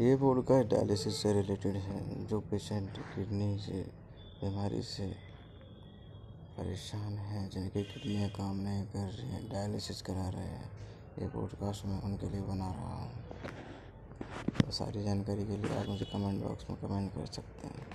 ये podcast dialysis से related है, जो पेशेंट किडनी से, बीमारी से परेशान हैं, जिनकी किडनियाँ काम नहीं कर रही हैं डायलिसिस करा रहे हैं। ये पॉडकास्ट मैं उनके लिए बना रहा हूँ। तो सारी जानकारी के लिए आप मुझे कमेंट बॉक्स में कमेंट कर सकते हैं।